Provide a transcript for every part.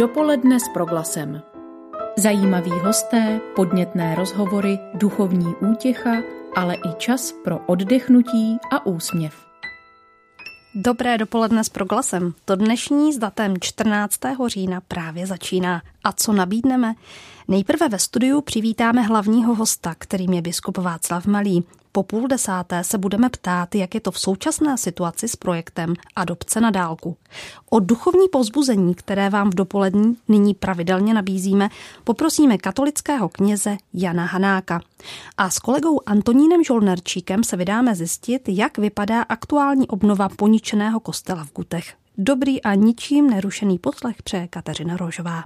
Dopoledne s proglasem. Zajímaví hosté, podnětné rozhovory, duchovní útěcha, ale i čas pro oddechnutí a úsměv. Dobré dopoledne s proglasem. To dnešní s datem 14. října právě začíná. A co nabídneme? Nejprve ve studiu přivítáme hlavního hosta, kterým je biskup Václav Malý. Po půl desáté se budeme ptát, jak je to v současné situaci s projektem Adopce na dálku. O duchovní povzbuzení, které vám v dopolední nyní pravidelně nabízíme, poprosíme katolického kněze Jana Hanáka. A s kolegou Antonínem Žolnerčíkem se vydáme zjistit, jak vypadá aktuální obnova poničeného kostela v Gutech. Dobrý a ničím nerušený poslech přeje Kateřina Rožová.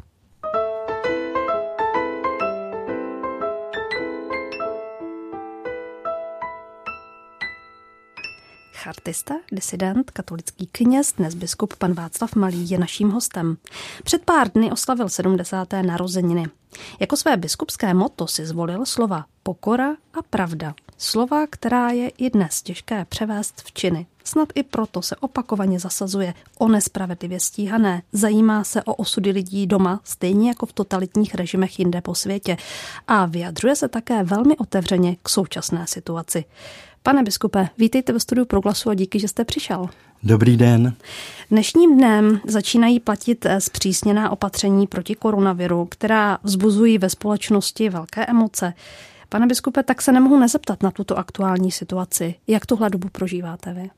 Chartista, disident, katolický kněz, dnes biskup pan Václav Malý je naším hostem. Před pár dny oslavil 70. narozeniny. Jako své biskupské moto si zvolil slova pokora a pravda. Slova, která je i dnes těžké převést v činy. Snad i proto se opakovaně zasazuje o nespravedlivě stíhané. Zajímá se o osudy lidí doma, stejně jako v totalitních režimech jinde po světě. A vyjadřuje se také velmi otevřeně k současné situaci. Pane biskupe, vítejte ve studiu Proglasu a díky, že jste přišel. Dobrý den. Dnešním dnem začínají platit eh, zpřísněná opatření proti koronaviru, která vzbuzují ve společnosti velké emoce. Pane biskupe, tak se nemohu nezeptat na tuto aktuální situaci. Jak tuhle dobu prožíváte vy?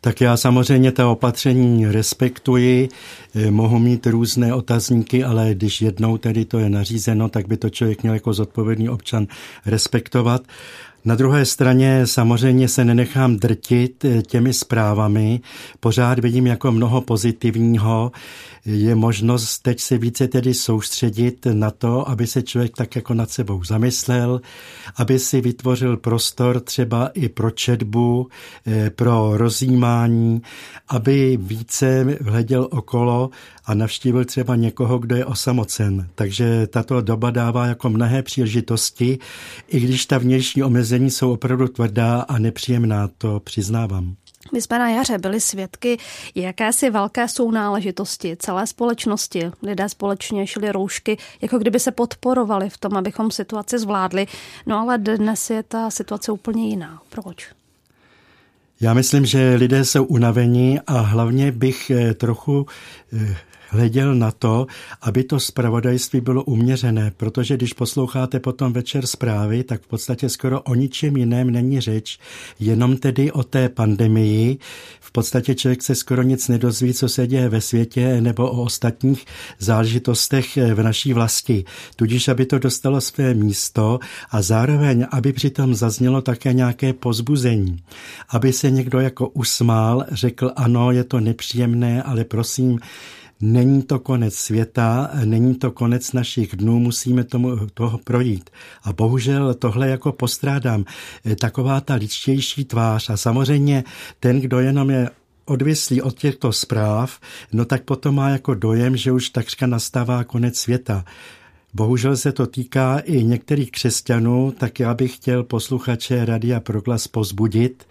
Tak já samozřejmě ta opatření respektuji, eh, mohu mít různé otazníky, ale když jednou tedy to je nařízeno, tak by to člověk měl jako zodpovědný občan respektovat. Na druhé straně samozřejmě se nenechám drtit eh, těmi zprávami. Pořád vidím jako mnoho pozitivního. Je možnost teď se více tedy soustředit na to, aby se člověk tak jako nad sebou zamyslel, aby si vytvořil prostor třeba i pro četbu, eh, pro rozjímání, aby více hleděl okolo a navštívil třeba někoho, kdo je osamocen. Takže tato doba dává jako mnohé příležitosti, i když ta vnější omezení jsou opravdu tvrdá a nepříjemná, to přiznávám. My jsme na jaře byli svědky jakési velké sounáležitosti celé společnosti. Lidé společně šli roušky, jako kdyby se podporovali v tom, abychom situaci zvládli. No ale dnes je ta situace úplně jiná. Proč? Já myslím, že lidé jsou unavení a hlavně bych eh, trochu eh, hleděl na to, aby to zpravodajství bylo uměřené, protože když posloucháte potom večer zprávy, tak v podstatě skoro o ničem jiném není řeč, jenom tedy o té pandemii. V podstatě člověk se skoro nic nedozví, co se děje ve světě nebo o ostatních záležitostech v naší vlasti. Tudíž, aby to dostalo své místo a zároveň, aby přitom zaznělo také nějaké pozbuzení. Aby se někdo jako usmál, řekl ano, je to nepříjemné, ale prosím, Není to konec světa, není to konec našich dnů, musíme tomu, toho projít. A bohužel tohle jako postrádám, taková ta ličtější tvář a samozřejmě ten, kdo jenom je odvislý od těchto zpráv, no tak potom má jako dojem, že už takřka nastává konec světa. Bohužel se to týká i některých křesťanů, tak já bych chtěl posluchače Radia Proglas pozbudit,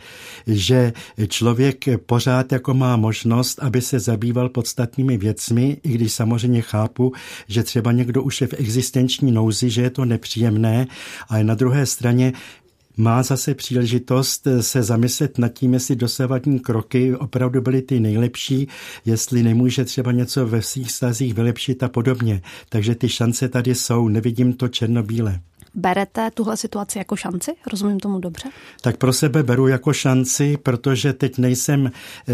že člověk pořád jako má možnost, aby se zabýval podstatnými věcmi, i když samozřejmě chápu, že třeba někdo už je v existenční nouzi, že je to nepříjemné, ale na druhé straně má zase příležitost se zamyslet nad tím, jestli dosavadní kroky opravdu byly ty nejlepší, jestli nemůže třeba něco ve svých stazích vylepšit a podobně. Takže ty šance tady jsou, nevidím to černobíle. Berete tuhle situaci jako šanci? Rozumím tomu dobře? Tak pro sebe beru jako šanci, protože teď nejsem eh,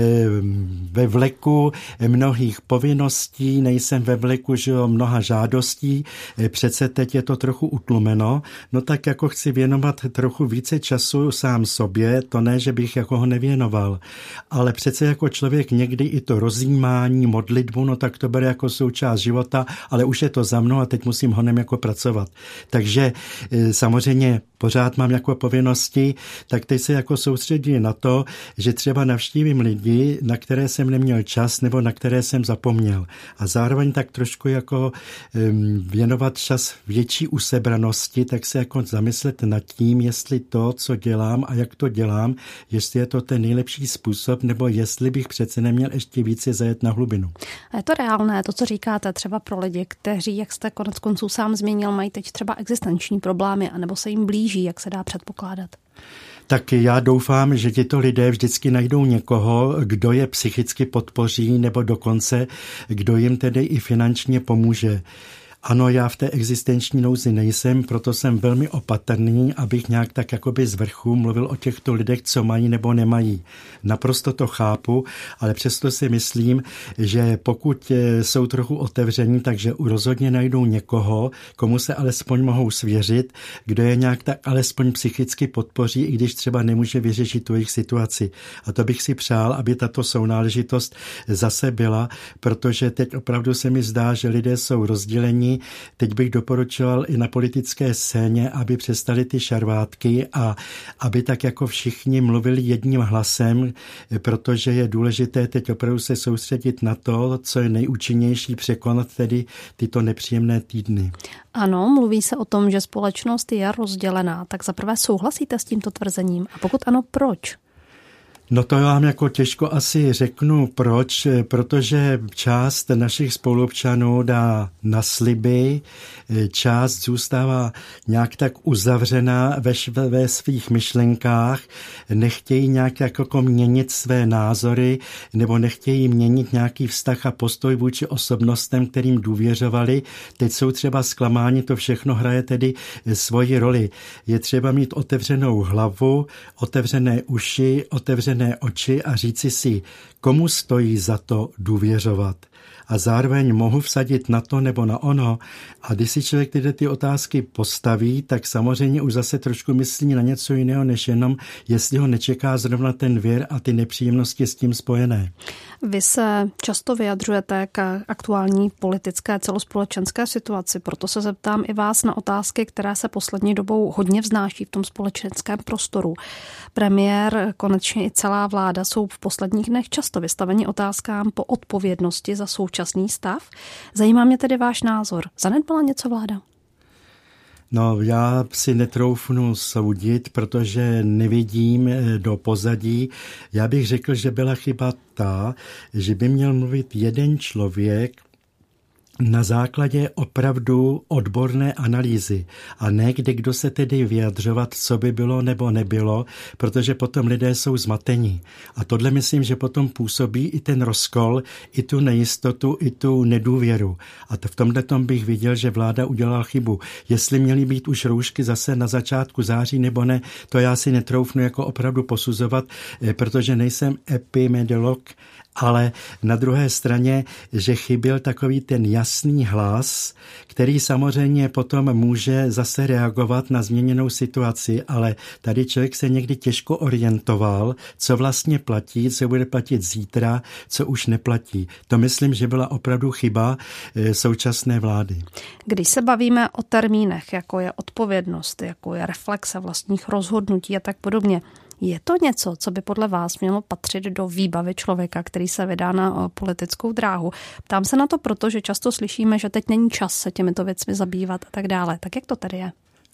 ve vleku mnohých povinností, nejsem ve vleku že jo, mnoha žádostí, eh, přece teď je to trochu utlumeno, no tak jako chci věnovat trochu více času sám sobě, to ne, že bych jako ho nevěnoval, ale přece jako člověk někdy i to rozjímání, modlitbu, no tak to bere jako součást života, ale už je to za mnou a teď musím honem jako pracovat. Takže samozřejmě pořád mám jako povinnosti, tak teď se jako soustředí na to, že třeba navštívím lidi, na které jsem neměl čas nebo na které jsem zapomněl. A zároveň tak trošku jako věnovat čas větší usebranosti, tak se jako zamyslet nad tím, jestli to, co dělám a jak to dělám, jestli je to ten nejlepší způsob, nebo jestli bych přece neměl ještě více zajet na hlubinu. A je to reálné, to, co říkáte třeba pro lidi, kteří, jak jste konec konců sám zmínil, mají teď třeba existenční problémy, anebo se jim blíží, jak se dá předpokládat? tak já doufám, že tyto lidé vždycky najdou někoho, kdo je psychicky podpoří nebo dokonce, kdo jim tedy i finančně pomůže. Ano, já v té existenční nouzi nejsem, proto jsem velmi opatrný, abych nějak tak jakoby z vrchu mluvil o těchto lidech, co mají nebo nemají. Naprosto to chápu, ale přesto si myslím, že pokud eh, jsou trochu otevření, takže rozhodně najdou někoho, komu se alespoň mohou svěřit, kdo je nějak tak alespoň psychicky podpoří, i když třeba nemůže vyřešit tu jejich situaci. A to bych si přál, aby tato sounáležitost zase byla, protože teď opravdu se mi zdá, že lidé jsou rozdělení Teď bych doporučoval i na politické scéně, aby přestali ty šarvátky a aby tak jako všichni mluvili jedním hlasem, protože je důležité teď opravdu se soustředit na to, co je nejúčinnější, překonat tedy tyto nepříjemné týdny. Ano, mluví se o tom, že společnost je rozdělená. Tak zaprvé souhlasíte s tímto tvrzením? A pokud ano, proč? No to vám jako těžko asi řeknu proč, protože část našich spolupčanů dá na sliby, část zůstává nějak tak uzavřená ve, ve svých myšlenkách, nechtějí nějak jako měnit své názory nebo nechtějí měnit nějaký vztah a postoj vůči osobnostem, kterým důvěřovali. Teď jsou třeba zklamáni, to všechno hraje tedy svoji roli. Je třeba mít otevřenou hlavu, otevřené uši, otevřené otevřené oči a říci si, komu stojí za to důvěřovat. A zároveň mohu vsadit na to nebo na ono. A když si člověk tyhle ty otázky postaví, tak samozřejmě už zase trošku myslí na něco jiného, než jenom, jestli ho nečeká zrovna ten věr a ty nepříjemnosti s tím spojené. Vy se často vyjadřujete k aktuální politické celospolečenské situaci, proto se zeptám i vás na otázky, které se poslední dobou hodně vznáší v tom společenském prostoru. Premiér, konečně i celá vláda jsou v posledních dnech často vystaveni otázkám po odpovědnosti za současný stav. Zajímá mě tedy váš názor. Zanedbala něco vláda? No, já si netroufnu soudit, protože nevidím eh, do pozadí. Já bych řekl, že byla chyba ta, že by měl mluvit jeden člověk, na základě opravdu odborné analýzy a ne kde kdo se tedy vyjadřovat, co by bylo nebo nebylo, protože potom lidé jsou zmatení. A tohle myslím, že potom působí i ten rozkol, i tu nejistotu, i tu nedůvěru. A to v tomhle tom bych viděl, že vláda udělala chybu. Jestli měly být už roušky zase na začátku září nebo ne, to já si netroufnu jako opravdu posuzovat, eh, protože nejsem epidemiolog, ale na druhé straně, že chyběl takový ten jasný hlas, který samozřejmě potom může zase reagovat na změněnou situaci, ale tady člověk se někdy těžko orientoval, co vlastně platí, co bude platit zítra, co už neplatí. To myslím, že byla opravdu chyba eh, současné vlády. Když se bavíme o termínech, jako je odpovědnost, jako je reflexe vlastních rozhodnutí a tak podobně, je to něco, co by podle vás mělo patřit do výbavy člověka, který se vydá na eh, politickou dráhu? Ptám se na to proto, že často slyšíme, že teď není čas se těmito věcmi zabývat a tak dále. Tak jak to tady je?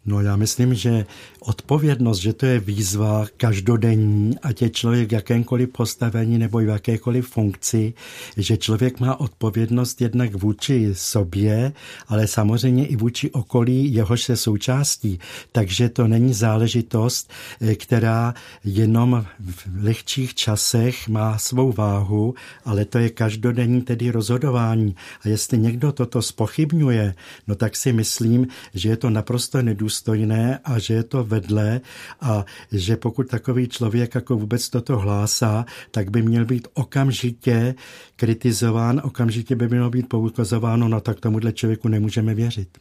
No já myslím, že odpovědnost, že to je výzva každodenní, ať je člověk v jakémkoliv postavení nebo v jakékoliv funkci, že člověk má odpovědnost jednak vůči sobě, ale samozřejmě i vůči okolí, jehož se součástí. Takže to není záležitost, eh, která jenom v lehčích časech má svou váhu, ale to je každodenní tedy rozhodování. A jestli někdo toto spochybňuje, no tak si myslím, že je to naprosto nedůstojné důstojné a že je to vedle a že pokud takový člověk jako vůbec toto hlásá, tak by měl být okamžitě kritizován, okamžitě by mělo být poukazováno, no tak tomuhle člověku nemůžeme věřit.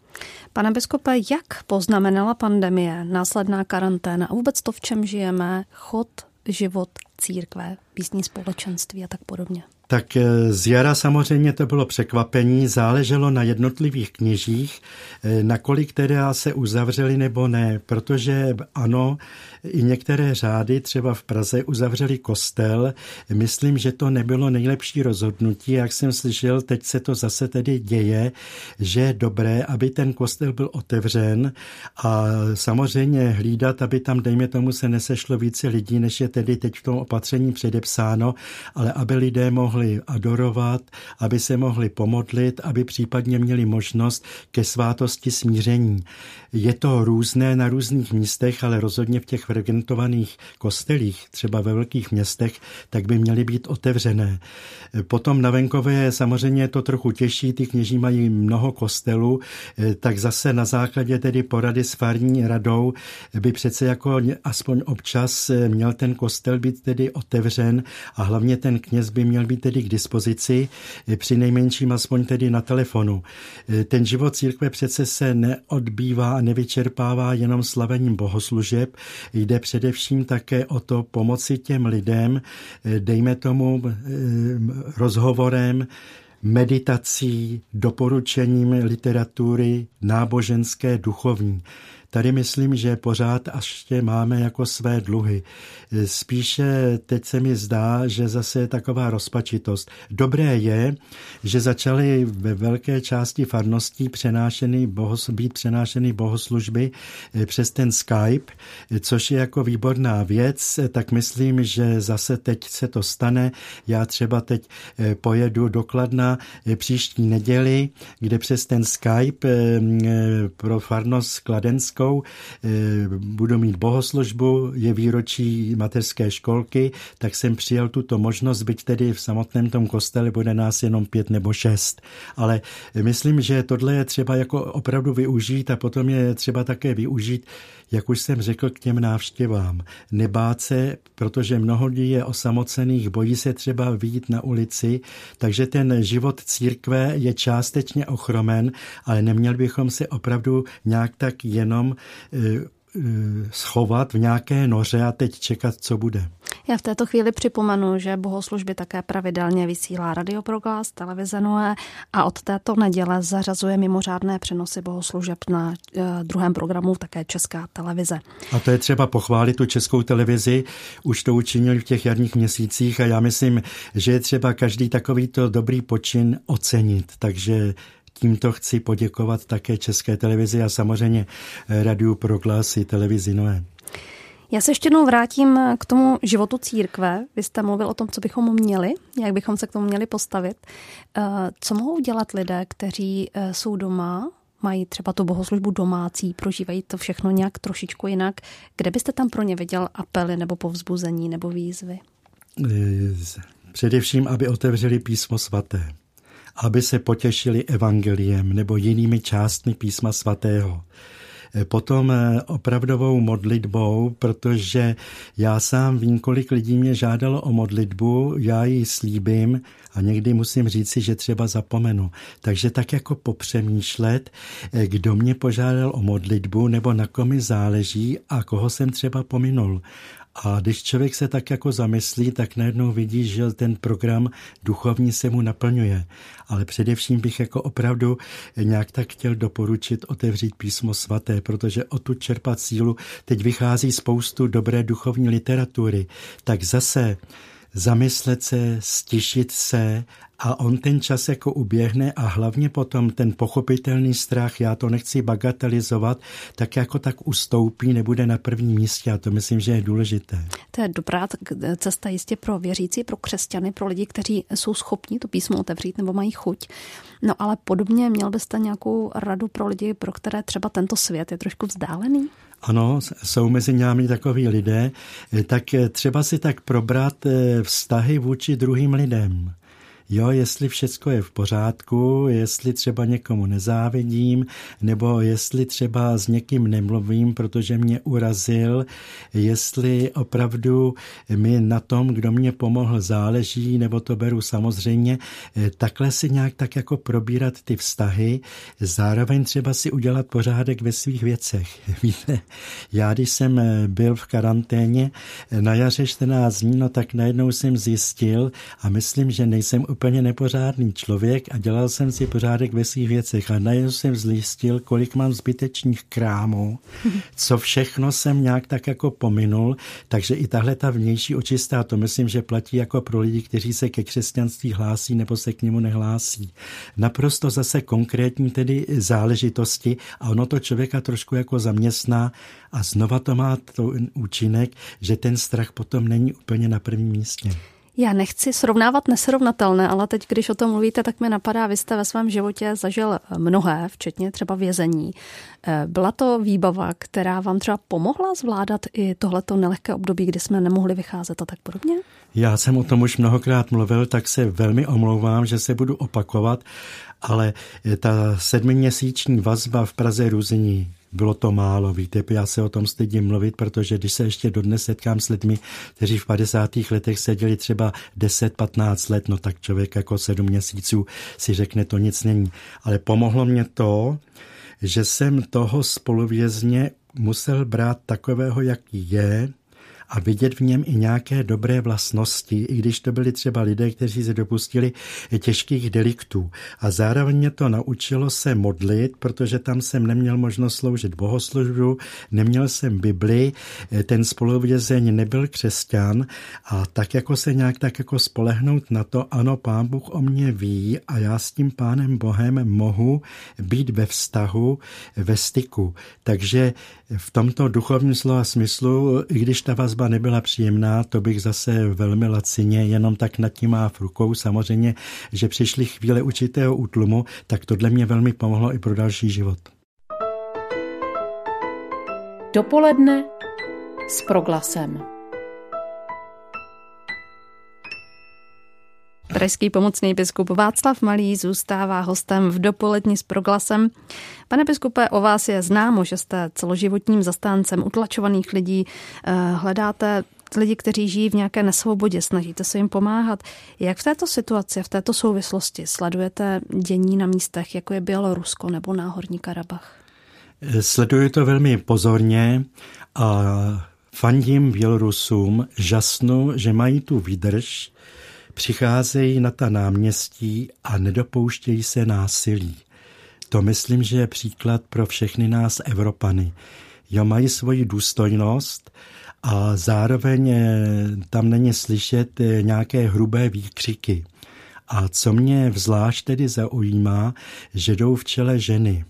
Pane biskupe, jak poznamenala pandemie, následná karanténa a vůbec to, v čem žijeme, chod, život církve, písní společenství a tak podobně? Tak eh, z jara samozřejmě to bylo překvapení, záleželo na jednotlivých kněžích, eh, nakolik teda se uzavřeli nebo ne, protože ano, i některé řády, třeba v Praze, uzavřeli kostel. Myslím, že to nebylo nejlepší rozhodnutí, jak jsem slyšel, teď se to zase tedy děje, že je dobré, aby ten kostel byl otevřen a samozřejmě hlídat, aby tam, dejme tomu, se nesešlo více lidí, než je tedy teď v tom opatření předepsáno, ale aby lidé mohli adorovat, aby se mohli pomodlit, aby případně měli možnost ke svátosti smíření. Je to různé na různých místech, ale rozhodně v těch frekventovaných kostelích, třeba ve velkých městech, tak by měly být otevřené. Potom na venkově je samozřejmě to trochu těžší, ty kněží mají mnoho kostelů, tak zase na základě tedy porady s farní radou by přece jako aspoň občas měl ten kostel být tedy otevřen a hlavně ten kněz by měl být tedy k dispozici, při nejmenším aspoň tedy na telefonu. Ten život církve přece se neodbývá nevyčerpává jenom slavením bohoslužeb, jde především také o to pomoci těm lidem, dejme tomu eh, rozhovorem, meditací, doporučením literatury náboženské, duchovní. Tady myslím, že pořád ještě máme jako své dluhy. Spíše teď se mi zdá, že zase je taková rozpačitost. Dobré je, že začaly ve velké části farností přenášeny bohos, být přenášeny bohoslužby eh, přes ten Skype, což je jako výborná věc, tak myslím, že zase teď se to stane. Já třeba teď eh, pojedu dokladna eh, příští neděli, kde přes ten Skype pro farnost Kladenskou mateřskou, eh, budu mít bohoslužbu, je výročí mateřské školky, tak jsem přijal tuto možnost, byť tedy v samotném tom kostele bude nás jenom pět nebo šest. Ale myslím, že tohle je třeba jako opravdu využít a potom je třeba také využít, jak už jsem řekl, k těm návštěvám. Nebát se, protože mnoho lidí je osamocených, bojí se třeba vyjít na ulici, takže ten život církve je částečně ochromen, ale neměl bychom se opravdu nějak tak jenom Eh, eh, schovat v nějaké noře a teď čekat, co bude. Já v této chvíli připomenu, že bohoslužby také pravidelně vysílá Radioproglas, televize Noé a od této neděle zařazuje mimořádné přenosy bohoslužeb na uh, druhém programu také Česká televize. A to je třeba pochválit tu českou televizi, už to učinili v těch jarních měsících a já myslím, že je třeba každý takovýto dobrý počin ocenit, takže Tímto chci poděkovat také České televizi a samozřejmě Radiu Proglas i televizi Noé. Já se ještě jednou vrátím k tomu životu církve. Vy jste mluvil o tom, co bychom měli, jak bychom se k tomu měli postavit. Eh, co mohou dělat lidé, kteří eh, jsou doma, mají třeba tu bohoslužbu domácí, prožívají to všechno nějak trošičku jinak. Kde byste tam pro ně viděl apely nebo povzbuzení nebo výzvy? Eh, především, aby otevřeli písmo svaté aby se potěšili evangeliem nebo jinými částmi písma svatého potom eh, opravdovou modlitbou, protože já sám vím, kolik lidí mě žádalo o modlitbu, já ji slíbím a někdy musím říci, že třeba zapomenu. Takže tak jako popřemýšlet, eh, kdo mě požádal o modlitbu nebo na komi záleží a koho jsem třeba pominul. A když člověk se tak jako zamyslí, tak najednou vidí, že ten program duchovní se mu naplňuje. Ale především bych jako opravdu nějak tak chtěl doporučit otevřít písmo svaté, protože o tu čerpat sílu teď vychází spoustu dobré duchovní literatury. Tak zase zamyslet se, stišit se a on ten čas jako uběhne a hlavně potom ten pochopitelný strach, já to nechci bagatelizovat, tak jako tak ustoupí, nebude na prvním místě a to myslím, že je důležité. To je dobrá cesta jistě pro věřící, pro křesťany, pro lidi, kteří jsou schopni to písmo otevřít nebo mají chuť. No ale podobně měl byste nějakou radu pro lidi, pro které třeba tento svět je trošku vzdálený? Ano, jsou mezi námi takoví lidé, tak třeba si tak probrat eh, vztahy vůči druhým lidem Jo, jestli všecko je v pořádku, jestli třeba někomu nezávidím, nebo jestli třeba s někým nemluvím, protože mě urazil, jestli opravdu mi na tom, kdo mě pomohl, záleží, nebo to beru samozřejmě. Takhle si nějak tak jako probírat ty vztahy, zároveň třeba si udělat pořádek ve svých věcech. Víte, já když jsem byl v karanténě na jaře 14 dní, no tak najednou jsem zjistil a myslím, že nejsem úplně nepořádný člověk a dělal jsem si pořádek ve svých věcech a najednou jsem zjistil, kolik mám zbytečných krámů, co všechno jsem nějak tak jako pominul, takže i tahle ta vnější očistá, to myslím, že platí jako pro lidi, kteří se ke křesťanství hlásí nebo se k němu nehlásí. Naprosto zase konkrétní tedy záležitosti a ono to člověka trošku jako zaměstná a znova to má to účinek, že ten strach potom není úplně na prvním místě. Já nechci srovnávat nesrovnatelné, ale teď, když o tom mluvíte, tak mi napadá, vy jste ve svém životě zažil mnohé, včetně třeba vězení. Eh, byla to výbava, která vám třeba pomohla zvládat i tohleto nelehké období, kdy jsme nemohli vycházet a tak podobně? Já jsem o tom už mnohokrát mluvil, tak se velmi omlouvám, že se budu opakovat, ale ta sedmiměsíční vazba v Praze Ruzní, bylo to málo, víte, já se o tom stydím mluvit, protože když se ještě dodnes setkám s lidmi, kteří v 50. letech seděli třeba 10-15 let, no tak člověk jako sedm měsíců si řekne, to nic není. Ale pomohlo mě to, že jsem toho spoluvězně musel brát takového, jaký je, a vidět v něm i nějaké dobré vlastnosti, i když to byli třeba lidé, kteří se dopustili těžkých deliktů. A zároveň mě to naučilo se modlit, protože tam jsem neměl možnost sloužit bohoslužbu, neměl jsem Bibli, ten spoluvězeň nebyl křesťan a tak jako se nějak tak jako spolehnout na to, ano, pán Bůh o mě ví a já s tím pánem Bohem mohu být ve vztahu, ve styku. Takže v tomto duchovním slova smyslu, i když ta vazba nebyla příjemná, to bych zase velmi lacině jenom tak nad tím má v rukou. Samozřejmě, že přišly chvíle určitého útlumu, tak tohle mě velmi pomohlo i pro další život. Dopoledne s proglasem. Pražský pomocný biskup Václav Malý zůstává hostem v dopolední s proglasem. Pane biskupe, o vás je známo, že jste celoživotním zastáncem utlačovaných lidí. Eh, hledáte lidi, kteří žijí v nějaké nesvobodě, snažíte se jim pomáhat. Jak v této situaci, v této souvislosti sledujete dění na místech, jako je Bělorusko nebo Náhorní Karabach? Sleduju to velmi pozorně a fandím Bělorusům, žasnu, že mají tu výdrž, přicházejí na ta náměstí a nedopouštějí se násilí. To myslím, že je příklad pro všechny nás Evropany. Jo, mají svoji důstojnost a zároveň eh, tam není slyšet eh, nějaké hrubé výkřiky. A co mě vzlášť tedy zaujímá, že jdou v čele ženy.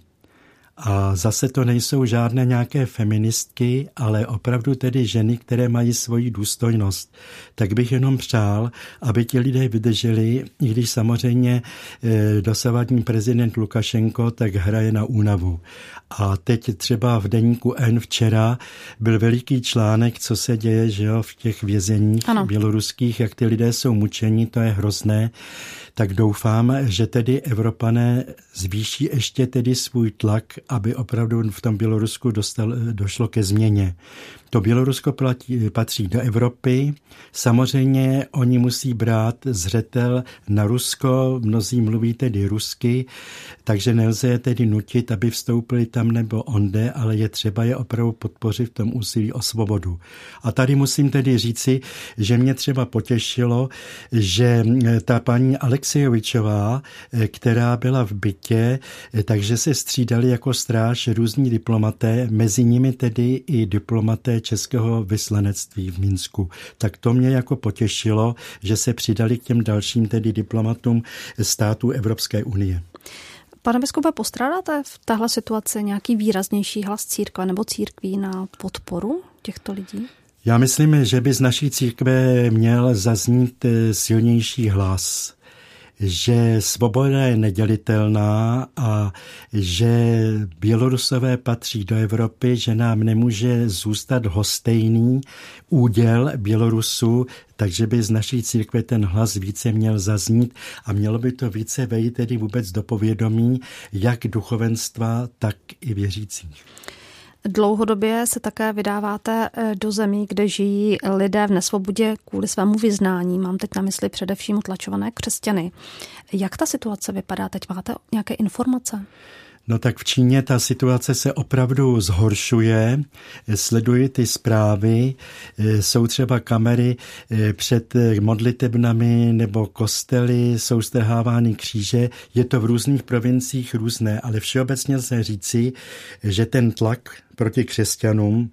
A zase to nejsou žádné nějaké feministky, ale opravdu tedy ženy, které mají svoji důstojnost. Tak bych jenom přál, aby ti lidé vydrželi, i když samozřejmě eh, dosavadní prezident Lukašenko tak hraje na únavu. A teď třeba v deníku N včera byl veliký článek, co se děje že jo, v těch vězeních ano. běloruských, jak ty lidé jsou mučeni, to je hrozné tak doufám, že tedy Evropané zvýší ještě tedy svůj tlak, aby opravdu v tom Bělorusku dostal, došlo ke změně. To Bělorusko platí, patří do Evropy. Samozřejmě oni musí brát zřetel na Rusko, mnozí mluví tedy rusky, takže nelze je tedy nutit, aby vstoupili tam nebo onde, ale je třeba je opravdu podpořit v tom úsilí o svobodu. A tady musím tedy říci, že mě třeba potěšilo, že ta paní Alexejovičová, která byla v bytě, takže se střídali jako stráž různí diplomaté, mezi nimi tedy i diplomaté českého vyslanectví v Minsku. Tak to mě jako potěšilo, že se přidali k těm dalším tedy diplomatům států Evropské unie. Pane biskupe, postrádáte v téhle situaci nějaký výraznější hlas církve nebo církví na podporu těchto lidí? Já myslím, že by z naší církve měl zaznít silnější hlas že svoboda je nedělitelná a že Bělorusové patří do Evropy, že nám nemůže zůstat hostejný úděl Bělorusu, takže by z naší církve ten hlas více měl zaznít a mělo by to více vejít tedy vůbec do povědomí jak duchovenstva, tak i věřících. Dlouhodobě se také vydáváte eh, do zemí, kde žijí lidé v nesvobodě kvůli svému vyznání. Mám teď na mysli především utlačované křesťany. Jak ta situace vypadá teď? Máte nějaké informace? No tak v Číně ta situace se opravdu zhoršuje. Sleduji ty zprávy. Jsou třeba kamery eh, před modlitebnami nebo kostely, jsou strhávány kříže. Je to v různých provinciích různé, ale všeobecně se říci, že ten tlak proti křesťanům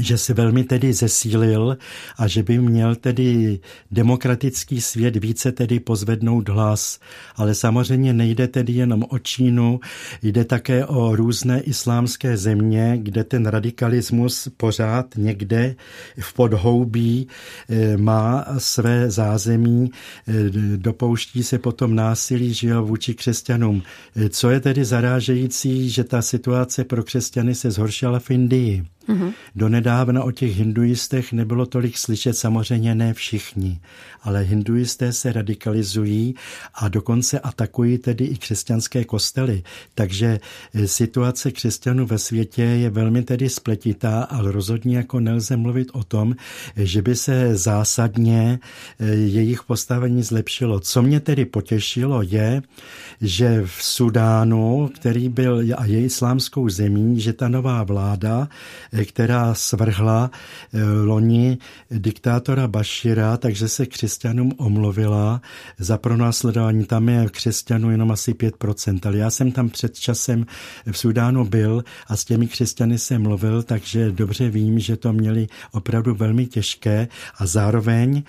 že se velmi tedy zesílil a že by měl tedy demokratický svět více tedy pozvednout hlas. Ale samozřejmě nejde tedy jenom o Čínu, jde také o různé islámské země, kde ten radikalismus pořád někde v podhoubí eh, má své zázemí, eh, dopouští se potom násilí že jo, vůči křesťanům. Eh, co je tedy zarážející, že ta situace pro křesťany se zhoršila v Indii. Mm-hmm. Donedávna o těch hinduistech nebylo tolik slyšet, samozřejmě ne všichni, ale hinduisté se radikalizují a dokonce atakují tedy i křesťanské kostely. Takže e, situace křesťanů ve světě je velmi tedy spletitá, ale rozhodně jako nelze mluvit o tom, že by se zásadně e, jejich postavení zlepšilo. Co mě tedy potěšilo je, že v Sudánu, který byl a je islámskou zemí, že ta nová vláda která svrhla eh, loni diktátora Bašira, takže se křesťanům omluvila za pronásledování. Tam je křesťanů jenom asi 5%, ale já jsem tam před časem v Sudánu byl a s těmi křesťany jsem mluvil, takže dobře vím, že to měli opravdu velmi těžké a zároveň,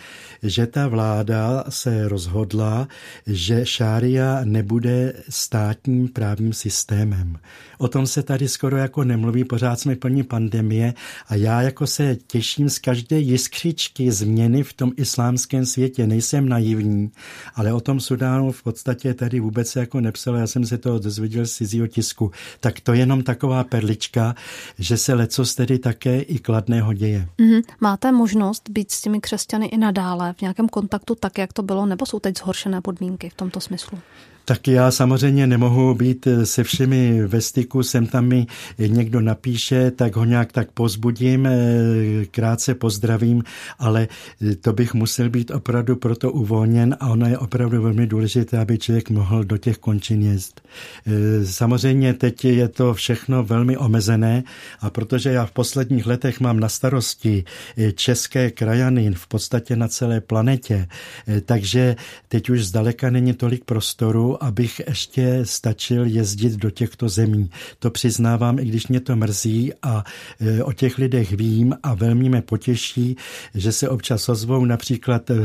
že ta vláda se rozhodla, že šária nebude státním právním systémem. O tom se tady skoro jako nemluví, pořád jsme plní pandemie a já jako se těším z každé jiskřičky změny v tom islámském světě. Nejsem naivní, ale o tom Sudánu v podstatě tady vůbec jako nepsalo. Já jsem se to dozvěděl z cizího tisku. Tak to je jenom taková perlička, že se lecos tedy také i kladného děje. Mm-hmm. Máte možnost být s těmi křesťany i nadále v nějakém kontaktu tak, jak to bylo, nebo jsou teď zhoršené podmínky v tomto smyslu? Tak já samozřejmě nemohu být se všemi ve styku, sem tam mi někdo napíše, tak ho nějak tak pozbudím, eh, krátce pozdravím, ale to bych musel být opravdu proto uvolněn a ono je opravdu velmi důležité, aby člověk mohl do těch končin jezt. Eh, samozřejmě teď je to všechno velmi omezené a protože já v posledních letech mám na starosti eh, české krajany v podstatě na celé planetě, takže teď už zdaleka není tolik prostoru, abych ještě stačil jezdit do těchto zemí. To přiznávám, i když mě to mrzí a e, o těch lidech vím a velmi mě potěší, že se občas ozvou například e,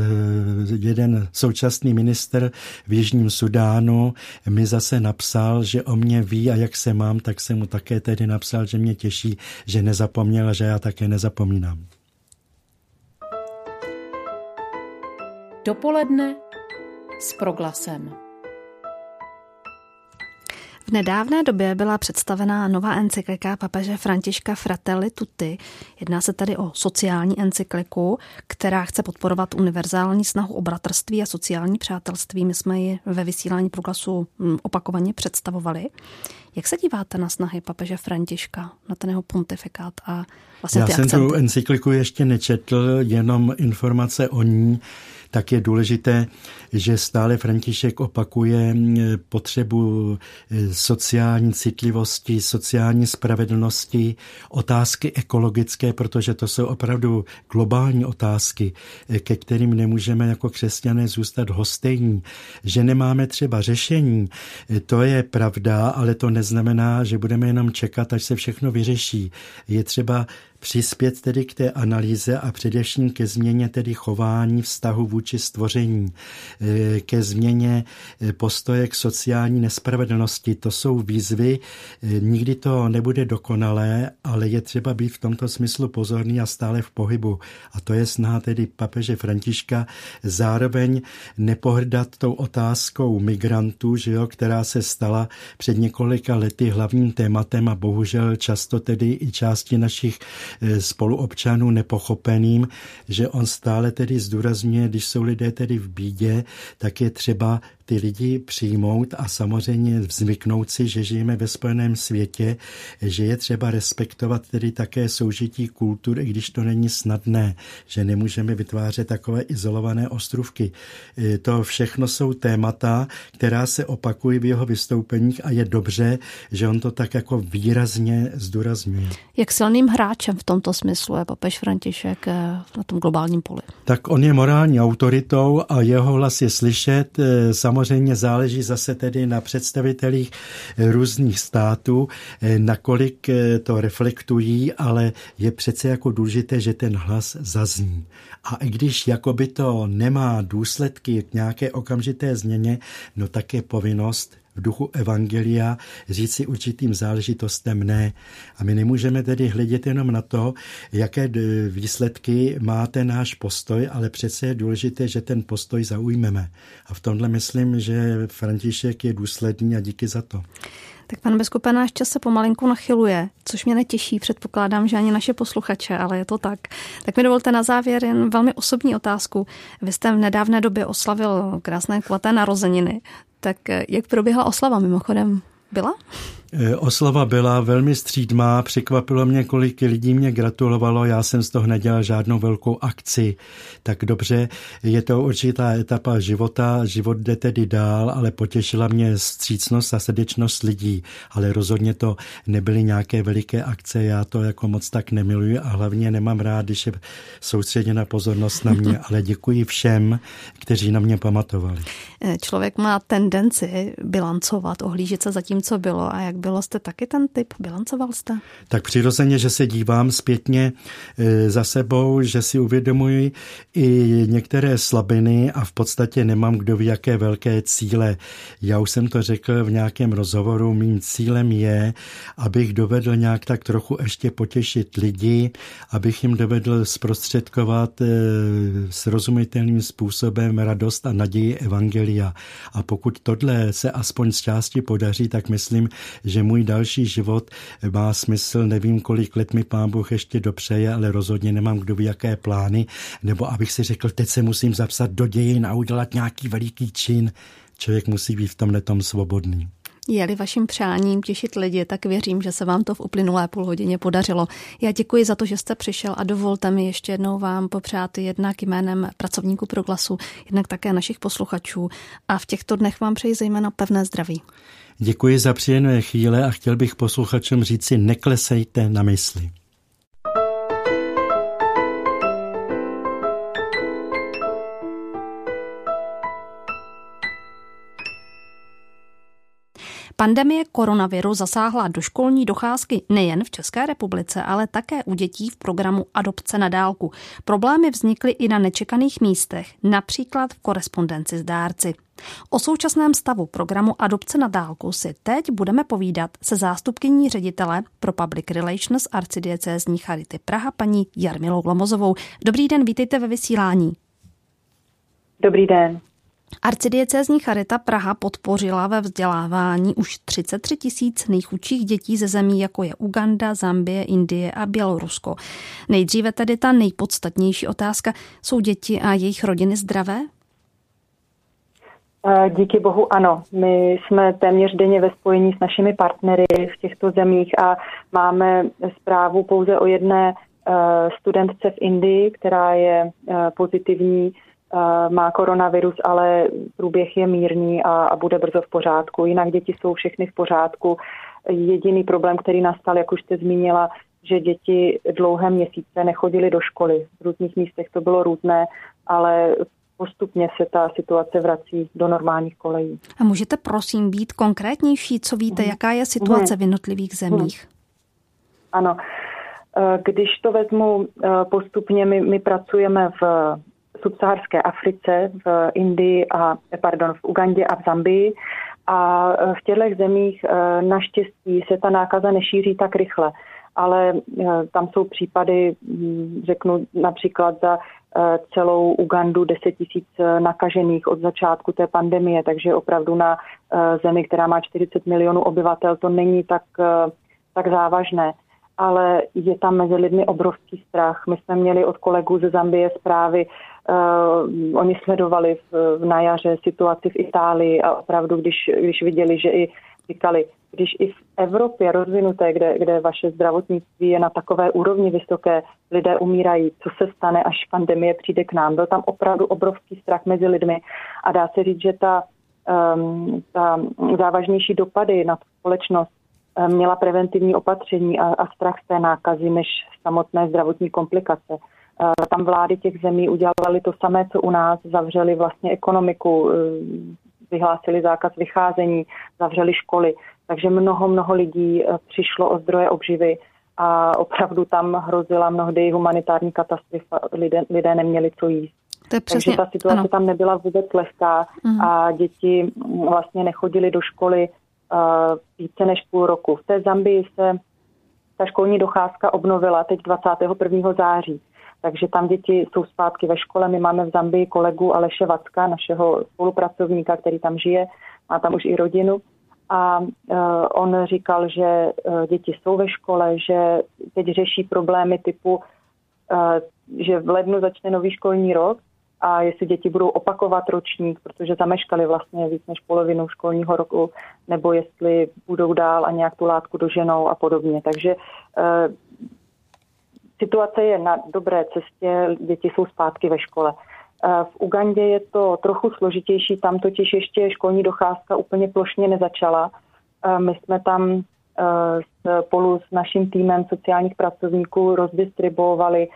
jeden současný minister v Jižním Sudánu mi zase napsal, že o mě ví a jak se mám, tak jsem mu také tedy napsal, že mě těší, že nezapomněl a že já také nezapomínám. Dopoledne s proglasem. V nedávné době byla představená nová encyklika papeže Františka Fratelli Tutti. Jedná se tady o sociální encykliku, která chce podporovat univerzální snahu o bratrství a sociální přátelství. My jsme ji ve vysílání proglasu hm, opakovaně představovali. Jak se díváte na snahy papeže Františka, na ten jeho pontifikát a vlastně Já ty jsem akcenty? tu encykliku ještě nečetl, jenom informace o ní tak je důležité, že stále František opakuje potřebu e, sociální citlivosti, sociální spravedlnosti, otázky ekologické, protože to jsou opravdu globální otázky, e, ke kterým nemůžeme jako křesťané zůstat hostejní. Že nemáme třeba řešení, e, to je pravda, ale to neznamená, že budeme jenom čekat, až se všechno vyřeší. Je třeba přispět tedy k té analýze a především ke změně tedy chování vztahu vůči stvoření, eh, ke změně eh, postoje k sociální nespravedlnosti. To jsou výzvy, eh, nikdy to nebude dokonalé, ale je třeba být v tomto smyslu pozorný a stále v pohybu. A to je snaha tedy papeže Františka zároveň nepohrdat tou otázkou migrantů, že jo, která se stala před několika lety hlavním tématem a bohužel často tedy i části našich spoluobčanů nepochopeným, že on stále tedy zdůrazňuje, když jsou lidé tedy v bídě, tak je třeba ty lidi přijmout a samozřejmě zvyknout si, že žijeme ve spojeném světě, že je třeba respektovat tedy také soužití kultur, i když to není snadné, že nemůžeme vytvářet takové izolované ostrovky. E, to všechno jsou témata, která se opakují v jeho vystoupeních a je dobře, že on to tak jako výrazně zdůrazňuje. Jak silným hráčem v tomto smyslu je papež František e, na tom globálním poli? Tak on je morální autoritou a jeho hlas je slyšet samozřejmě samozřejmě záleží zase tedy na představitelích různých států, eh, nakolik eh, to reflektují, ale je přece jako důležité, že ten hlas zazní. A i když jakoby to nemá důsledky k nějaké okamžité změně, no tak je povinnost duchu evangelia říci určitým záležitostem ne. A my nemůžeme tedy hledět jenom na to, jaké výsledky má ten náš postoj, ale přece je důležité, že ten postoj zaujmeme. A v tomhle myslím, že František je důsledný a díky za to. Tak pan Beskupe, náš čas se pomalinku nachyluje, což mě netěší, předpokládám, že ani naše posluchače, ale je to tak. Tak mi dovolte na závěr jen velmi osobní otázku. Vy jste v nedávné době oslavil krásné kvaté narozeniny. Tak eh, jak proběhla oslava mimochodem? Byla? Eh, oslava byla velmi střídmá, překvapilo mě, kolik lidí mě gratulovalo, já jsem z toho nedělal žádnou velkou akci. Tak dobře, je to určitá etapa života, život jde tedy dál, ale potěšila mě střícnost a srdečnost lidí, ale rozhodně to nebyly nějaké veliké akce, já to jako moc tak nemiluji a hlavně nemám rád, když je soustředěna pozornost na mě, ale děkuji všem, kteří na mě pamatovali. Eh, člověk má tendenci bilancovat, ohlížet se za tím, co bylo a jak bylo jste taky ten typ? Bilancoval jste? Tak přirozeně, že se dívám zpětně e, za sebou, že si uvědomuji i některé slabiny a v podstatě nemám kdo ví, jaké velké cíle. Já už jsem to řekl v nějakém rozhovoru, mým cílem je, abych dovedl nějak tak trochu ještě potěšit lidi, abych jim dovedl zprostředkovat e, srozumitelným způsobem radost a naději Evangelia. A pokud tohle se aspoň z části podaří, tak myslím, že můj další život má smysl, nevím, kolik let mi pán Bůh ještě dopřeje, ale rozhodně nemám kdo ví, jaké plány, nebo abych si řekl, teď se musím zapsat do dějin a udělat nějaký veliký čin. Člověk musí být v tomhle tom svobodný. Je-li vaším přáním těšit lidi, tak věřím, že se vám to v uplynulé půl hodině podařilo. Já děkuji za to, že jste přišel a dovolte mi ještě jednou vám popřát jednak jménem pracovníků Proglasu, jednak také našich posluchačů a v těchto dnech vám přeji zejména pevné zdraví. Děkuji za příjemné chvíle a chtěl bych posluchačům říci, neklesejte na mysli. Pandemie koronaviru zasáhla do školní docházky nejen v České republice, ale také u dětí v programu Adopce na dálku. Problémy vznikly i na nečekaných místech, například v korespondenci s dárci. O současném stavu programu Adopce na dálku si teď budeme povídat se zástupkyní ředitele pro Public Relations arcidiecézní Charity Praha paní Jarmilou Lomozovou. Dobrý den, vítejte ve vysílání. Dobrý den. Arcidiecézní Charita Praha podpořila ve vzdělávání už 33 tisíc nejchudších dětí ze zemí, jako je Uganda, Zambie, Indie a Bělorusko. Nejdříve tedy ta nejpodstatnější otázka. Jsou děti a jejich rodiny zdravé? Eh, díky bohu ano. My jsme téměř denně ve spojení s našimi partnery v těchto zemích a máme zprávu pouze o jedné eh, studentce v Indii, která je eh, pozitivní má koronavirus, ale průběh je mírný a, a bude brzo v pořádku. Jinak děti jsou všechny v pořádku. Jediný problém, který nastal, jak už jste zmínila, že děti dlouhé měsíce nechodily do školy. V různých místech to bylo různé, ale postupně se ta situace vrací do normálních kolejí. A můžete prosím být konkrétnější, co víte, mhm. jaká je situace v jednotlivých zemích? Ano. Když to vezmu postupně, my, my pracujeme v subsaharské Africe, v Indii a, pardon, v Ugandě a v Zambii a v těchto zemích naštěstí se ta nákaza nešíří tak rychle ale tam jsou případy, hm, řeknu například za Eh, celou Ugandu 10 tisíc eh, nakažených od začátku té pandemie, takže opravdu na eh, zemi, která má 40 milionů obyvatel, to není tak, tak závažné. Ale je tam mezi lidmi obrovský strach. My jsme měli od kolegů ze Zambie zprávy, uh, oni sledovali v, v na situaci v Itálii a opravdu, když, když viděli, že i říkali, když i v Evropě rozvinuté, kde, kde vaše zdravotnictví je na takové úrovni vysoké, lidé umírají, co se stane, až pandemie přijde k nám. Byl tam opravdu obrovský strach mezi lidmi a dá se říct, že ta, um, ta závažnější dopady na společnost um, měla preventivní opatření a, a strach z té nákazy než samotné zdravotní komplikace. Uh, tam vlády těch zemí udělali to samé, co u nás, zavřeli vlastně ekonomiku, uh, vyhlásili zákaz vycházení, zavřeli školy. Takže mnoho, mnoho lidí eh, přišlo o zdroje obživy a opravdu tam hrozila mnohdy humanitární katastrofa. Lidé, lidé neměli co jíst. To je přesně, Takže ta situace ano. tam nebyla vůbec lehká uh-huh. a děti vlastně nechodili do školy uh, více než půl roku. V té Zambii se ta školní docházka obnovila teď 21. září. Takže tam děti jsou zpátky ve škole. My máme v Zambii kolegu Aleše Vacka, našeho spolupracovníka, který tam žije, má tam už i rodinu. A uh, on říkal, že uh, děti jsou ve škole, že teď řeší problémy typu, uh, že v lednu začne nový školní rok a jestli děti budou opakovat ročník, protože zameškali vlastně víc než polovinu školního roku, nebo jestli budou dál a nějak tu látku doženou a podobně. Takže situace je na dobré cestě, děti jsou zpátky ve škole. Eh, v Ugandě je to trochu složitější, tam totiž ještě školní docházka úplně plošně nezačala. Eh, my jsme tam eh, spolu s naším týmem sociálních pracovníků rozdistribuovali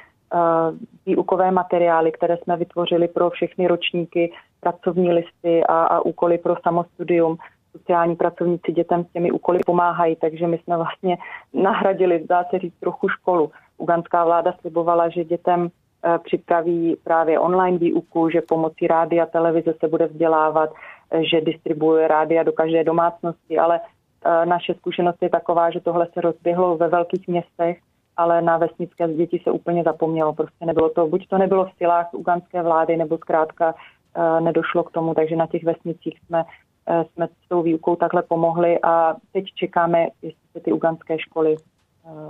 výukové materiály, které jsme vytvořili pro všechny ročníky, pracovní listy a, a úkoly pro samostudium. Sociální pracovníci dětem s těmi úkoly pomáhají, takže my jsme vlastně nahradili, dá se říct, trochu školu ugandská vláda slibovala, že dětem eh, připraví právě online výuku, že pomocí rádia a televize se bude vzdělávat, eh, že distribuuje rádia do každé domácnosti, ale eh, naše zkušenost je taková, že tohle se rozběhlo ve velkých městech, ale na vesnické děti se úplně zapomnělo. Prostě nebylo to, buď to nebylo v silách uganské vlády, nebo zkrátka nedošlo k tomu, takže na těch vesnicích jsme, jsme s tou výukou takhle pomohli a teď čekáme, jestli se ty uganské školy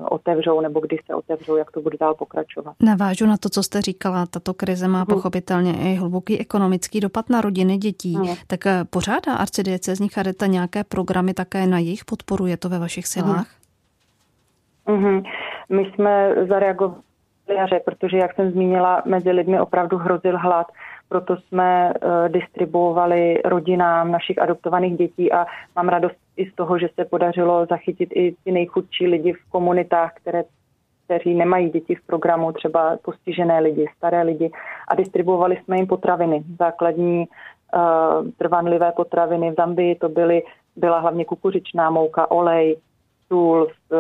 otevřou nebo kdy se otevřou, jak to bude dál pokračovat. Navážu na to, co jste říkala. Tato krize má mhm. pochopitelně i hluboký ekonomický dopad na rodiny dětí. Hmm. Tak eh, pořádá arcidiecezní charita nějaké programy také na jejich podporu? Je to ve vašich silách? Hmm. My jsme zareagovali protože, jak jsem zmínila, mezi lidmi opravdu hrozil hlad proto jsme uh, distribuovali rodinám našich adoptovaných dětí a mám radost i z toho, že se podařilo zachytit i ty nejchudší lidi v komunitách, které kteří nemají děti v programu, třeba postižené lidi, staré lidi a distribuovali jsme jim potraviny, základní uh, trvanlivé potraviny. V Zambii to byly, byla hlavně kukuřičná mouka, olej, sůl uh,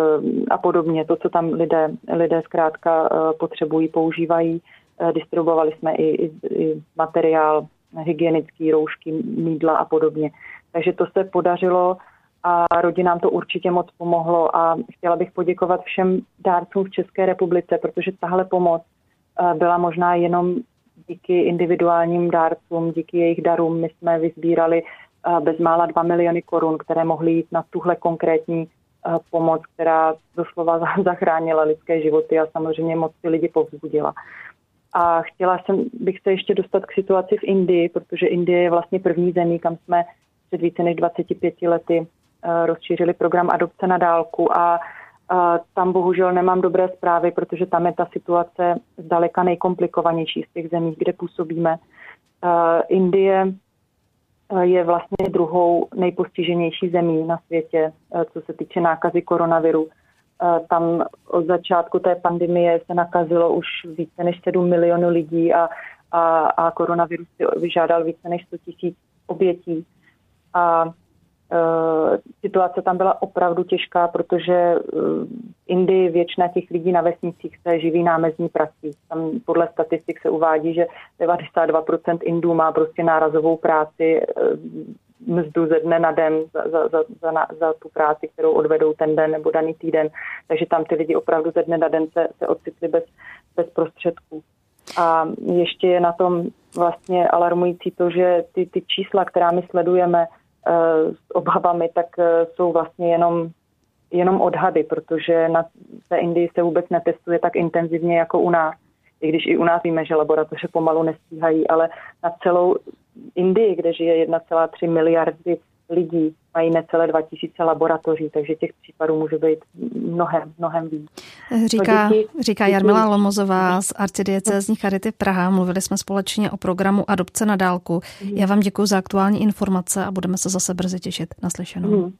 a podobně, to, co tam lidé, lidé zkrátka uh, potřebují, používají. Eh, distribuovali jsme i, i, i materiál hygienický, roušky, mídla a podobně. Takže to se podařilo a rodinám to určitě moc pomohlo a chtěla bych poděkovat všem dárcům v České republice, protože tahle pomoc eh, byla možná jenom díky individuálním dárcům, díky jejich darům. My jsme vyzbírali eh, bezmála 2 miliony korun, které mohly jít na tuhle konkrétní pomoc, která doslova zachránila lidské životy a samozřejmě moc ty lidi povzbudila. A chtěla jsem, bych se ještě dostat k situaci v Indii, protože Indie je vlastně první zemí, kam jsme před více než 25 lety uh, rozšířili program adopce na dálku a uh, tam bohužel nemám dobré zprávy, protože tam je ta situace zdaleka nejkomplikovanější z těch zemí, kde působíme. Uh, Indie je vlastně druhou nejpostiženější zemí na světě, co se týče nákazy koronaviru. Tam od začátku té pandemie se nakazilo už více než 7 milionů lidí a, a, a koronavirus si vyžádal více než 100 tisíc obětí. A situace tam byla opravdu těžká, protože v Indii většina těch lidí na vesnicích se živí námezní prací. Tam podle statistik se uvádí, že 92% Indů má prostě nárazovou práci, mzdu ze dne na den za, za, za, za, za tu práci, kterou odvedou ten den nebo daný týden. Takže tam ty lidi opravdu ze dne na den se, se ocitli bez, bez prostředků. A ještě je na tom vlastně alarmující to, že ty, ty čísla, která my sledujeme uh, s obavami, tak uh, jsou vlastně jenom, jenom odhady, protože na té Indii se vůbec netestuje tak intenzivně jako u nás. I když i u nás víme, že laboratoře pomalu nestíhají, ale na celou Indii, kde žije 1,3 miliardy lidí, mají necelé 2000 laboratoří, takže těch případů může být mnohem, mnohem víc. Říká, děti, říká Jarmila Lomozová z arcidiecézní Charity Praha. Mluvili jsme společně o programu Adopce na dálku. Mhm. Já vám děkuji za aktuální informace a budeme se zase brzy těšit. Naslyšenou. Hmm.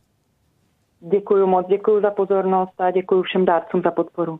Děkuji moc, děkuji za pozornost a děkuji všem dárcům za podporu.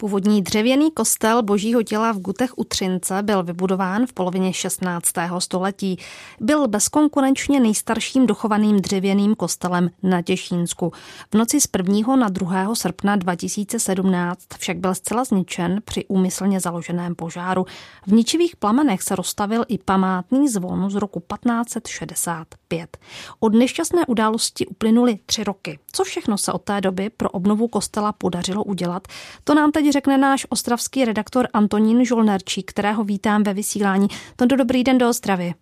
Původní dřevěný kostel Božího těla v Gutech u Třince byl vybudován v polovině 16. století. Byl bezkonkurenčně nejstarším dochovaným dřevěným kostelem na Těšínsku. V noci z 1. na 2. srpna 2017 však byl zcela zničen při úmyslně založeném požáru. V ničivých plamenech se rozstavil i památný zvon z roku 1565. Od nešťastné události uplynuly tři roky. Co všechno se od té doby pro obnovu kostela podařilo udělat, to nám teď řekne náš ostravský redaktor Antonín Žolnerčík, kterého vítám ve vysílání. Tondo, dobrý den do Ostravy.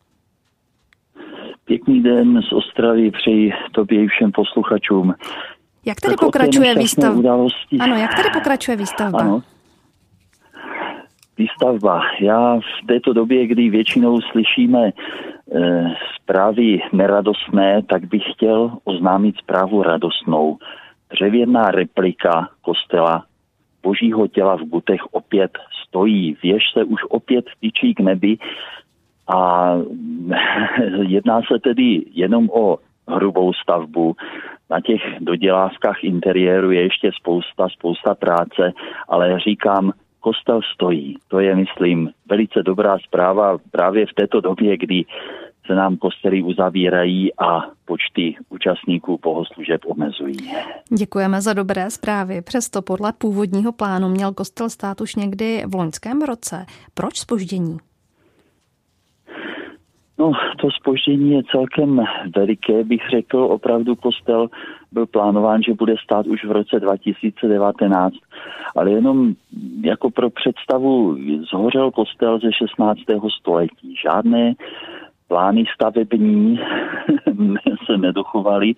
Pěkný den z Ostravy přeji tobě i všem posluchačům. Jak tedy tak pokračuje výstavba? Ano, jak tedy pokračuje výstavba? Ano. Výstavba. Já v této době, kdy většinou slyšíme e, zprávy neradostné, tak bych chtěl oznámit zprávu radostnou. Dřevěná replika kostela božího těla v Gutech opět stojí. Věž se už opět tyčí k nebi a jedná se tedy jenom o hrubou stavbu. Na těch dodělávkách interiéru je ještě spousta, spousta práce, ale říkám, kostel stojí. To je, myslím, velice dobrá zpráva právě v této době, kdy se nám kostely uzavírají a počty účastníků bohoslužeb omezují. Děkujeme za dobré zprávy. Přesto podle původního plánu měl kostel stát už někdy v loňském roce. Proč spoždění? No, to spoždění je celkem veliké, bych řekl. Opravdu kostel byl plánován, že bude stát už v roce 2019, ale jenom jako pro představu zhořel kostel ze 16. století. Žádné plány stavební se nedochovaly.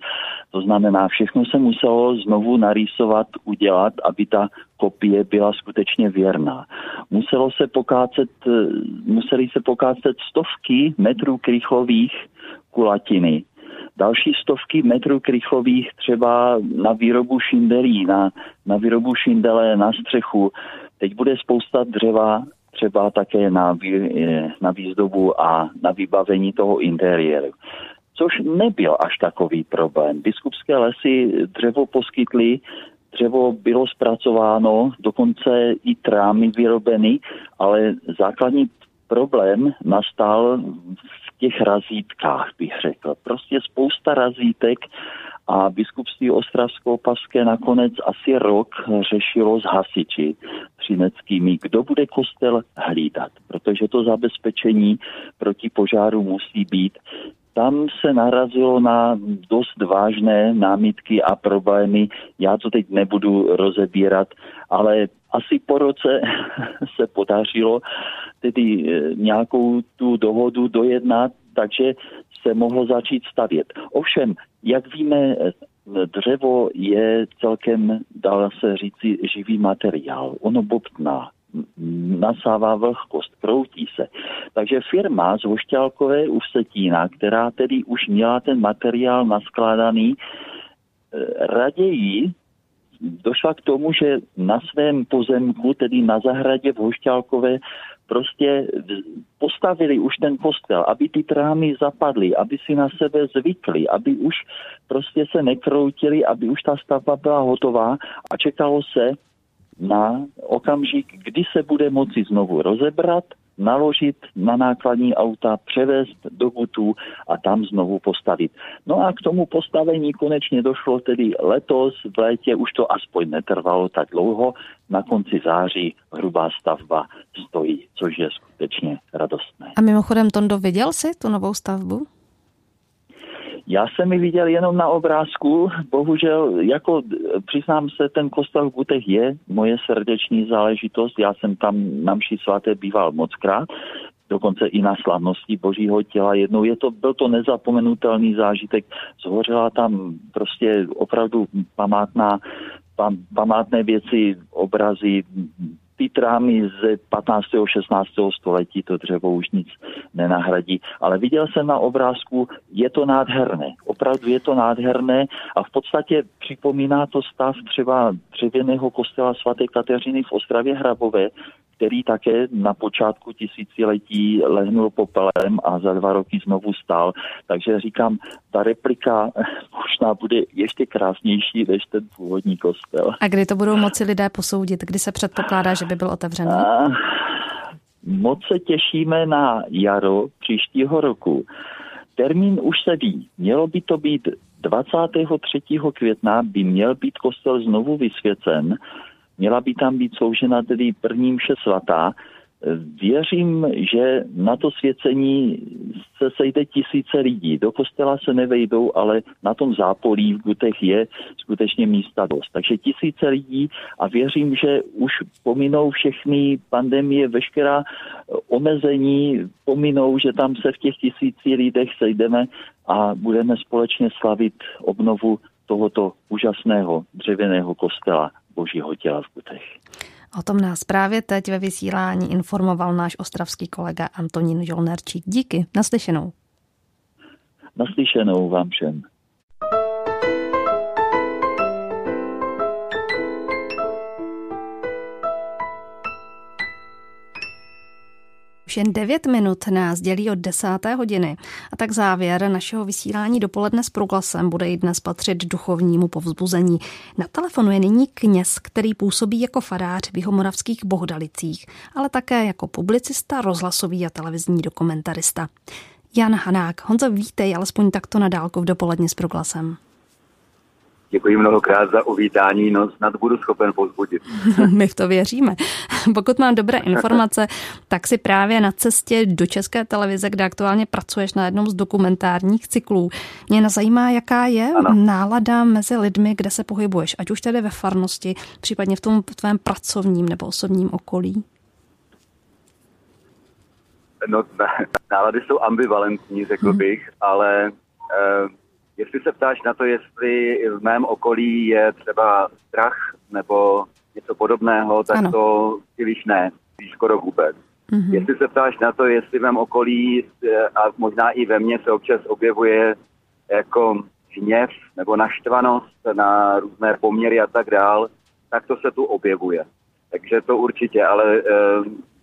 To znamená, všechno se muselo znovu narýsovat, udělat, aby ta kopie byla skutečně věrná. Muselo se pokácet, museli se pokácet stovky metrů krychlových kulatiny. Další stovky metrů krychlových třeba na výrobu šindelí, na, na výrobu šindele na střechu. Teď bude spousta dřeva třeba také na, na výzdobu a na vybavení toho interiéru. Což nebyl až takový problém. Biskupské lesy dřevo poskytly, dřevo bylo zpracováno, dokonce i trámy vyrobeny, ale základní problém nastal v těch razítkách, bych řekl. Prostě spousta razítek a biskupství Ostravsko-Paské nakonec asi rok řešilo s hasiči třineckými, kdo bude kostel hlídat, protože to zabezpečení proti požáru musí být. Tam se narazilo na dost vážné námitky a problémy. Já to teď nebudu rozebírat, ale asi po roce se podařilo tedy eh, nějakou tu dohodu dojednat, takže se mohlo začít stavět. Ovšem, jak víme, dřevo je celkem, dá se říci, živý materiál. Ono bobtná, nasává vlhkost, kroutí se. Takže firma z Vošťálkové u Setína, která tedy už měla ten materiál naskládaný, eh, raději došla k tomu, že na svém pozemku, tedy na zahradě v Hošťálkové, prostě postavili už ten kostel, aby ty trámy zapadly, aby si na sebe zvykli, aby už prostě se nekroutili, aby už ta stavba byla hotová a čekalo se na okamžik, kdy se bude moci znovu rozebrat, naložit na nákladní auta, převést do butů a tam znovu postavit. No a k tomu postavení konečně došlo tedy letos, v létě už to aspoň netrvalo tak dlouho, na konci září hrubá stavba stojí, což je skutečně radostné. A mimochodem, Tondo, viděl jsi tu novou stavbu? Já jsem ji viděl jenom na obrázku, bohužel, jako přiznám se, ten kostel v Butech je moje srdeční záležitost, já jsem tam na mši svaté býval mockrát, dokonce i na slavnosti božího těla jednou. Je to, byl to nezapomenutelný zážitek, zhořela tam prostě opravdu památná, pam, památné věci, obrazy, trámy z 15. 16. století to dřevo už nic nenahradí. Ale viděl jsem na obrázku, je to nádherné. Opravdu je to nádherné a v podstatě připomíná to stav třeba dřevěného kostela svaté Kateřiny v Ostravě Hrabové, který také na počátku tisíciletí lehnul popelem a za dva roky znovu stál. Takže říkám, ta replika možná bude ještě krásnější než ten původní kostel. A kdy to budou moci lidé posoudit? Kdy se předpokládá, že by byl otevřený? A, moc se těšíme na jaro příštího roku. Termín už se ví. Mělo by to být 23. května by měl být kostel znovu vysvěcen Měla by tam být soužena tedy prvním vše svatá. Věřím, že na to svěcení se sejde tisíce lidí. Do kostela se nevejdou, ale na tom zápolí v Gutech je skutečně místa dost. Takže tisíce lidí a věřím, že už pominou všechny pandemie, veškerá omezení, pominou, že tam se v těch tisíci lidech sejdeme a budeme společně slavit obnovu tohoto úžasného dřevěného kostela božího těla v Kutech. O tom nás právě teď ve vysílání informoval náš ostravský kolega Antonín Žolnerčík. Díky, naslyšenou. Naslyšenou vám všem. Už jen 9 minut nás dělí od 10. hodiny a tak závěr našeho vysílání dopoledne s proglasem bude i dnes patřit duchovnímu povzbuzení. Na telefonu je nyní kněz, který působí jako farář v jihomoravských bohdalicích, ale také jako publicista, rozhlasový a televizní dokumentarista. Jan Hanák, Honzo, vítej alespoň takto na dálku v dopoledně s proglasem. Děkuji mnohokrát za uvítání, no snad budu schopen pozbudit. My v to věříme. Pokud mám dobré informace, tak si právě na cestě do České televize, kde aktuálně pracuješ na jednom z dokumentárních cyklů. Mě zajímá, jaká je ano. nálada mezi lidmi, kde se pohybuješ, ať už tedy ve farnosti, případně v tom tvém pracovním nebo osobním okolí. No, nálady jsou ambivalentní, řekl hmm. bych, ale eh, Jestli se ptáš na to, jestli v mém okolí je třeba strach nebo něco podobného, tak ano. to když ne, skoro vůbec. Mm-hmm. Jestli se ptáš na to, jestli v mém okolí eh, a možná i ve mně se občas objevuje jako hněv nebo naštvanost na různé poměry a tak dál, tak to se tu objevuje. Takže to určitě, ale e,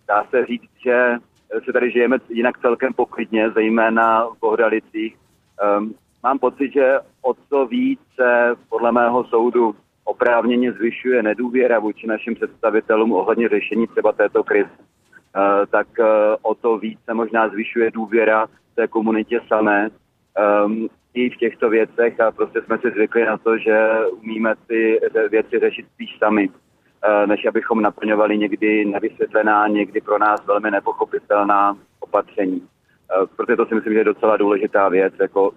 dá se říct, že se tady žijeme jinak celkem poklidně, zejména v Bohdalicích. E, mám pocit, že o co více podle mého soudu oprávněně zvyšuje nedůvěra vůči našim představitelům ohledně řešení třeba této krize, eh, tak eh, o to více možná zvyšuje důvěra té komunitě samé um, i v těchto věcech a prostě jsme si zvykli na to, že umíme ty věci řešit spíš sami, uh, než abychom naplňovali někdy nevysvětlená, někdy pro nás velmi nepochopitelná opatření. Protože to si myslím, že je docela důležitá věc, jako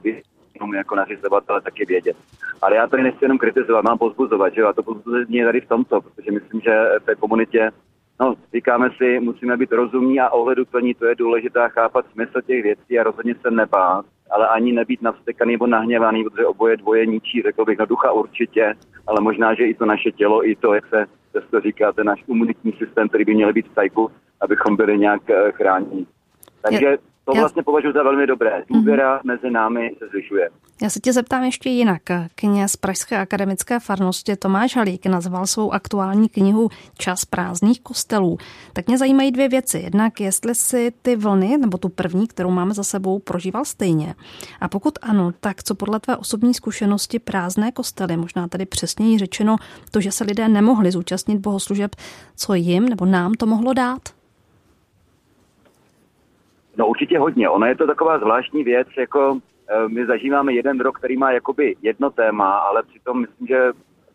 tomu jako nařizovatele taky vědět. Ale já tady nechci jenom kritizovat, mám pozbuzovat, že jo, a to pozbuzení je tady v tomto, protože myslím, že té komunitě, no, říkáme si, musíme být rozumní a ohleduplní, to je důležité chápat smysl těch věcí a rozhodně se nebát, ale ani nebýt navstekaný nebo nahněvaný, protože oboje dvoje ničí, řekl bych, no ducha určitě, ale možná, že i to naše tělo, i to, jak se to říká, ten náš imunitní systém, který by měl být v tajku, abychom byli nějak eh, chráněni. Takže to Já... vlastně považuji za velmi dobré. Důvěra mm-hmm. mezi námi se zvyšuje. Já se tě zeptám ještě jinak. Kněz Pražské akademické farnosti Tomáš Halík nazval svou aktuální knihu Čas prázdných kostelů. Tak mě zajímají dvě věci. Jednak, jestli si ty vlny, nebo tu první, kterou máme za sebou, prožíval stejně. A pokud ano, tak co podle tvé osobní zkušenosti prázdné kostely, možná tady přesněji řečeno to, že se lidé nemohli zúčastnit bohoslužeb, co jim nebo nám to mohlo dát? No určitě hodně. Ono je to taková zvláštní věc, jako e, my zažíváme jeden rok, který má jakoby jedno téma, ale přitom myslím, že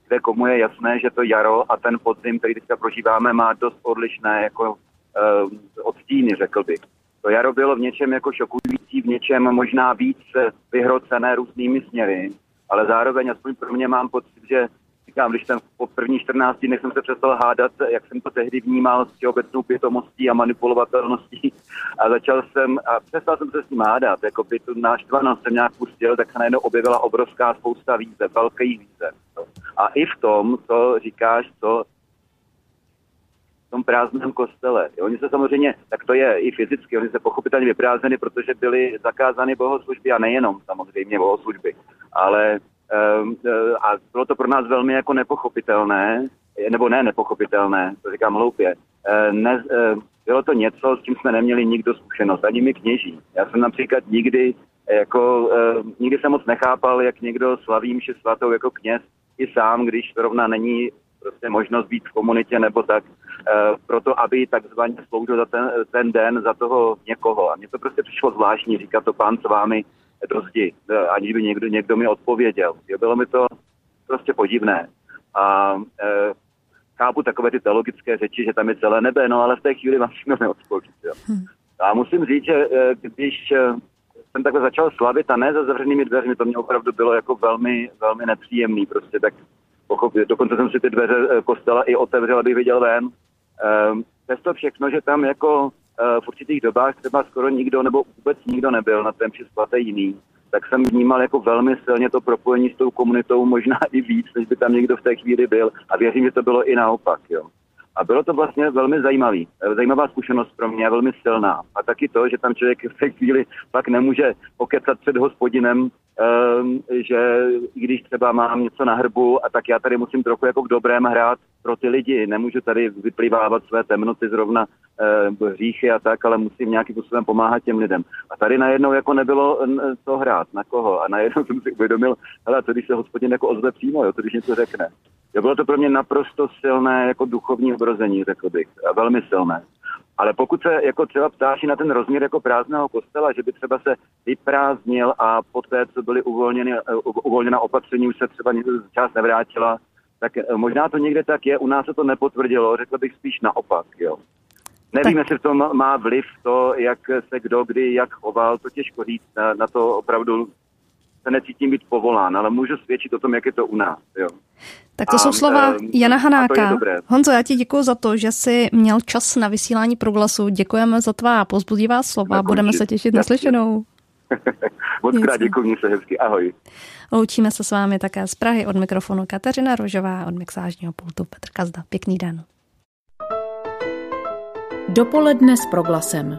kde komu je jasné, že to jaro a ten podzim, který teďka prožíváme, má dost odlišné jako uh, odstíny, řekl bych. To jaro bylo v něčem jako šokující, v něčem možná víc vyhrocené různými směry, ale zároveň aspoň pro mě mám pocit, že říkám, když jsem po první 14 dnech jsem se přestal hádat, jak jsem to tehdy vnímal s obecnou pětomostí a manipulovatelností a začal jsem, a přestal jsem se s ním hádat, jako by tu náštvanost jsem nějak pustil, tak se najednou objevila obrovská spousta výzev, velkých výzev. A i v tom, co říkáš, co v tom prázdném kostele. Jo, oni se samozřejmě, tak to je i fyzicky, oni se pochopitelně vyprázdnili, protože byly zakázány bohoslužby a nejenom samozřejmě bohoslužby, ale a bylo to pro nás velmi jako nepochopitelné, nebo ne nepochopitelné, to říkám hloupě. Eh, ne, eh, bylo to něco, s čím jsme neměli nikdo zkušenost, ani my kněží. Já jsem například nikdy, jako, nikdy jsem moc nechápal, jak někdo slaví mši svatou jako kněz i sám, když zrovna není prostě možnost být v komunitě nebo tak, proto aby takzvaně sloužil za ten, ten den za toho někoho. A mně to prostě přišlo zvláštní, říkat to pán s vámi, do zdi, e, aniž by někdo, někdo mi odpověděl. Jo, bylo mi to prostě podivné. A e, chápu takové ty teologické řeči, že tam je celé nebe, no ale v té chvíli vám všechno neodpoví. Jo. Hm. A musím říct, že e, když e, jsem takhle začal slavit a ne za zavřenými dveřmi, to mě opravdu bylo jako velmi, velmi nepříjemný. Prostě tak pochopit. Dokonce jsem si ty dveře kostela i otevřel, abych viděl ven. Ehm, přesto všechno, že tam jako v určitých dobách třeba skoro nikdo nebo vůbec nikdo nebyl na té svaté jiný, tak jsem vnímal jako velmi silně to propojení s tou komunitou, možná i víc, než by tam někdo v té chvíli byl. A věřím, že to bylo i naopak. Jo. A bylo to vlastně velmi zajímavý, eh, zajímavá zkušenost pro mě, velmi silná. A taky to, že tam člověk v té chvíli pak nemůže pokecat před hospodinem, um, že i když třeba mám něco na hrbu, a tak já tady musím trochu jako v dobrém hrát pro ty lidi. Nemůžu tady vyplývávat své temnoty zrovna uh, hříchy a tak, ale musím nějakým způsobem pomáhat těm lidem. A tady najednou jako nebylo co hrát, na koho. A najednou jsem si uvědomil, hele, to když se hospodin jako ozve přímo, jo, to když něco řekne. Bylo to pro mě naprosto silné jako duchovní obrození, řekl bych. A velmi silné. Ale pokud se jako třeba ptáš na ten rozměr jako prázdného kostela, že by třeba se vyprázdnil a poté, co byly uvolněny, uvolněna opatření, už se třeba část nevrátila, tak eh, možná to někde tak je, u nás se to nepotvrdilo, řekl bych spíš naopak, jo. Nevím, jestli v tom má vliv to, jak se kdo kdy jak choval, to těžko říct, na, na to opravdu se necítím být povolán, ale můžu svědčit o tom, jak je to u nás. Jo. Tak to a, jsou slova um, Jana Hanáka. Honzo, já ti děkuji za to, že jsi měl čas na vysílání proglasu. Děkujeme za tvá pozbudivá slova. Budeme se těšit na slyšenou. Moc krát děkuji, se hezky. Ahoj. Loučíme se s vámi také z Prahy od mikrofonu Kateřina Rožová, od mixážního pultu Petr Kazda. Pěkný den. Dopoledne s proglasem.